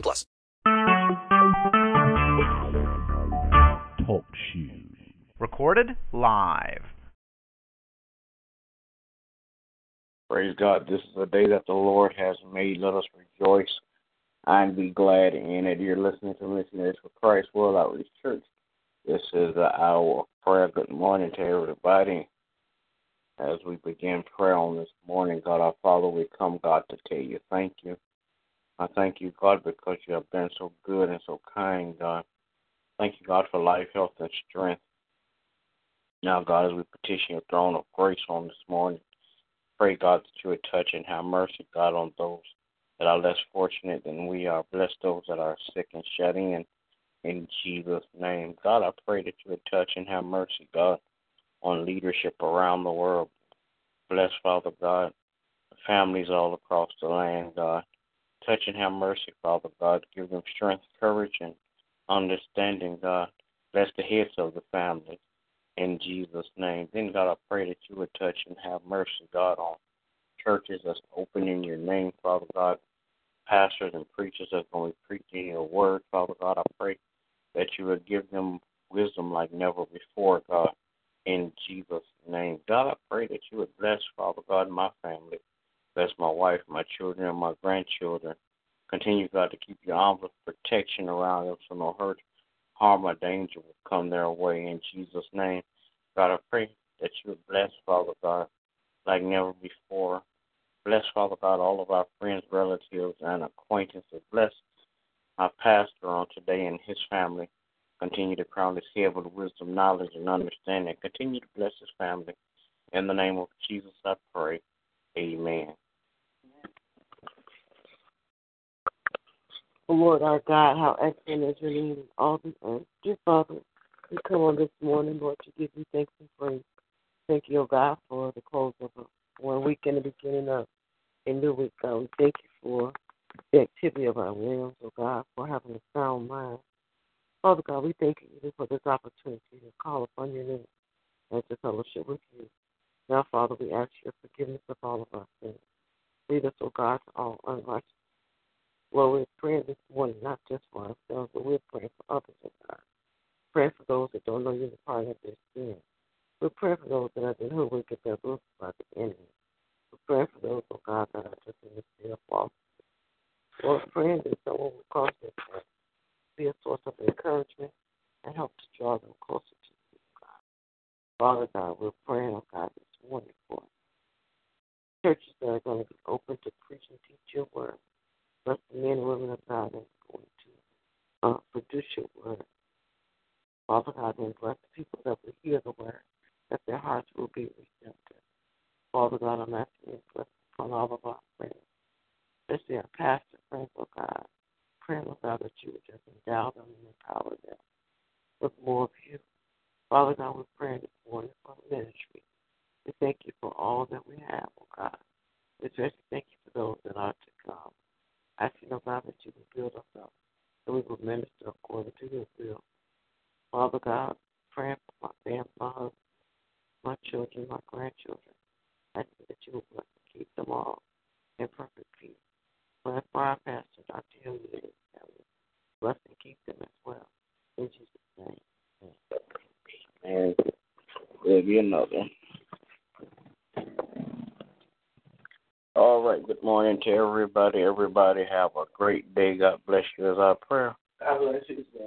plus. Talk shoes. Recorded live. Praise God. This is a day that the Lord has made. Let us rejoice and be glad in it. You're listening to Missionaries for Christ World Outreach Church. This is the hour of prayer. Good morning to everybody. As we begin prayer on this morning, God our Father, we come, God, to tell you thank you. I thank you, God, because you have been so good and so kind, God. Thank you, God, for life, health, and strength. Now, God, as we petition your throne of grace on this morning, pray, God, that you would touch and have mercy, God, on those that are less fortunate than we are. Bless those that are sick and shut in in Jesus' name. God, I pray that you would touch and have mercy, God, on leadership around the world. Bless, Father God, families all across the land, God. Touch and have mercy, Father God. Give them strength, courage, and understanding, God. Bless the heads of the family in Jesus' name. Then, God, I pray that you would touch and have mercy, God, on churches that's open in your name, Father God. Pastors and preachers that's going to be preaching your word, Father God. I pray that you would give them wisdom like never before, God, in Jesus' name. God, I pray that you would bless, Father God, my family. Bless my wife, my children, and my grandchildren. Continue, God, to keep your arms of protection around them so no hurt, harm, or danger will come their way in Jesus' name. God, I pray that you bless, Father God, like never before. Bless, Father God, all of our friends, relatives, and acquaintances. Bless our pastor on today and his family. Continue to crown his head with wisdom, knowledge, and understanding. Continue to bless his family. In the name of Jesus, I pray. Amen. Lord our God, how excellent is your name in all the earth. Dear Father, we come on this morning, Lord, to give you thanks and praise. Thank you, O God, for the close of one week and the beginning of a new week, God. We thank you for the activity of our limbs, oh God, for having a sound mind. Father God, we thank you for this opportunity to call upon your name and to fellowship with you. Now, Father, we ask your forgiveness of all of our sins. Lead us, O God, to all unrighteousness. Lord, we're praying this morning, not just for ourselves, but we're praying for others, O God. Praying for those that don't know you in the pardon of their sins. We're praying for those that have been hoodwinked their roots by the enemy. We're praying for those, oh God, that are just in the state of false Lord, praying that someone will cross their path, be a source of encouragement, and help to draw them closer to you, oh God. Father God, we're praying, oh God, this morning for churches that are going to be open to preach and teach your word. Bless the men and women of God that are going to uh, produce your word. Father God, then bless the people that will hear the word, that their hearts will be receptive. Father God, I'm asking you to bless upon all of our friends especially our pastor friends, oh God. Praying, oh God, that you would just endow them and empower them with more of you. Father God, we're praying this morning for the ministry. We thank you for all that we have, oh God. We especially thank you for those that are to come. I ask you, oh God, that you would build us up, that we will minister according to your will. Father God, praying for my family, my husband, my children, my grandchildren. I ask that you will bless and keep them all in perfect peace. Bless our pastor, Dr. Hilliard, and family. Bless and keep them as well. In Jesus' name. And there'll be another. All right. Good morning to everybody. Everybody have a great day. God bless you as our prayer. God bless you, sir.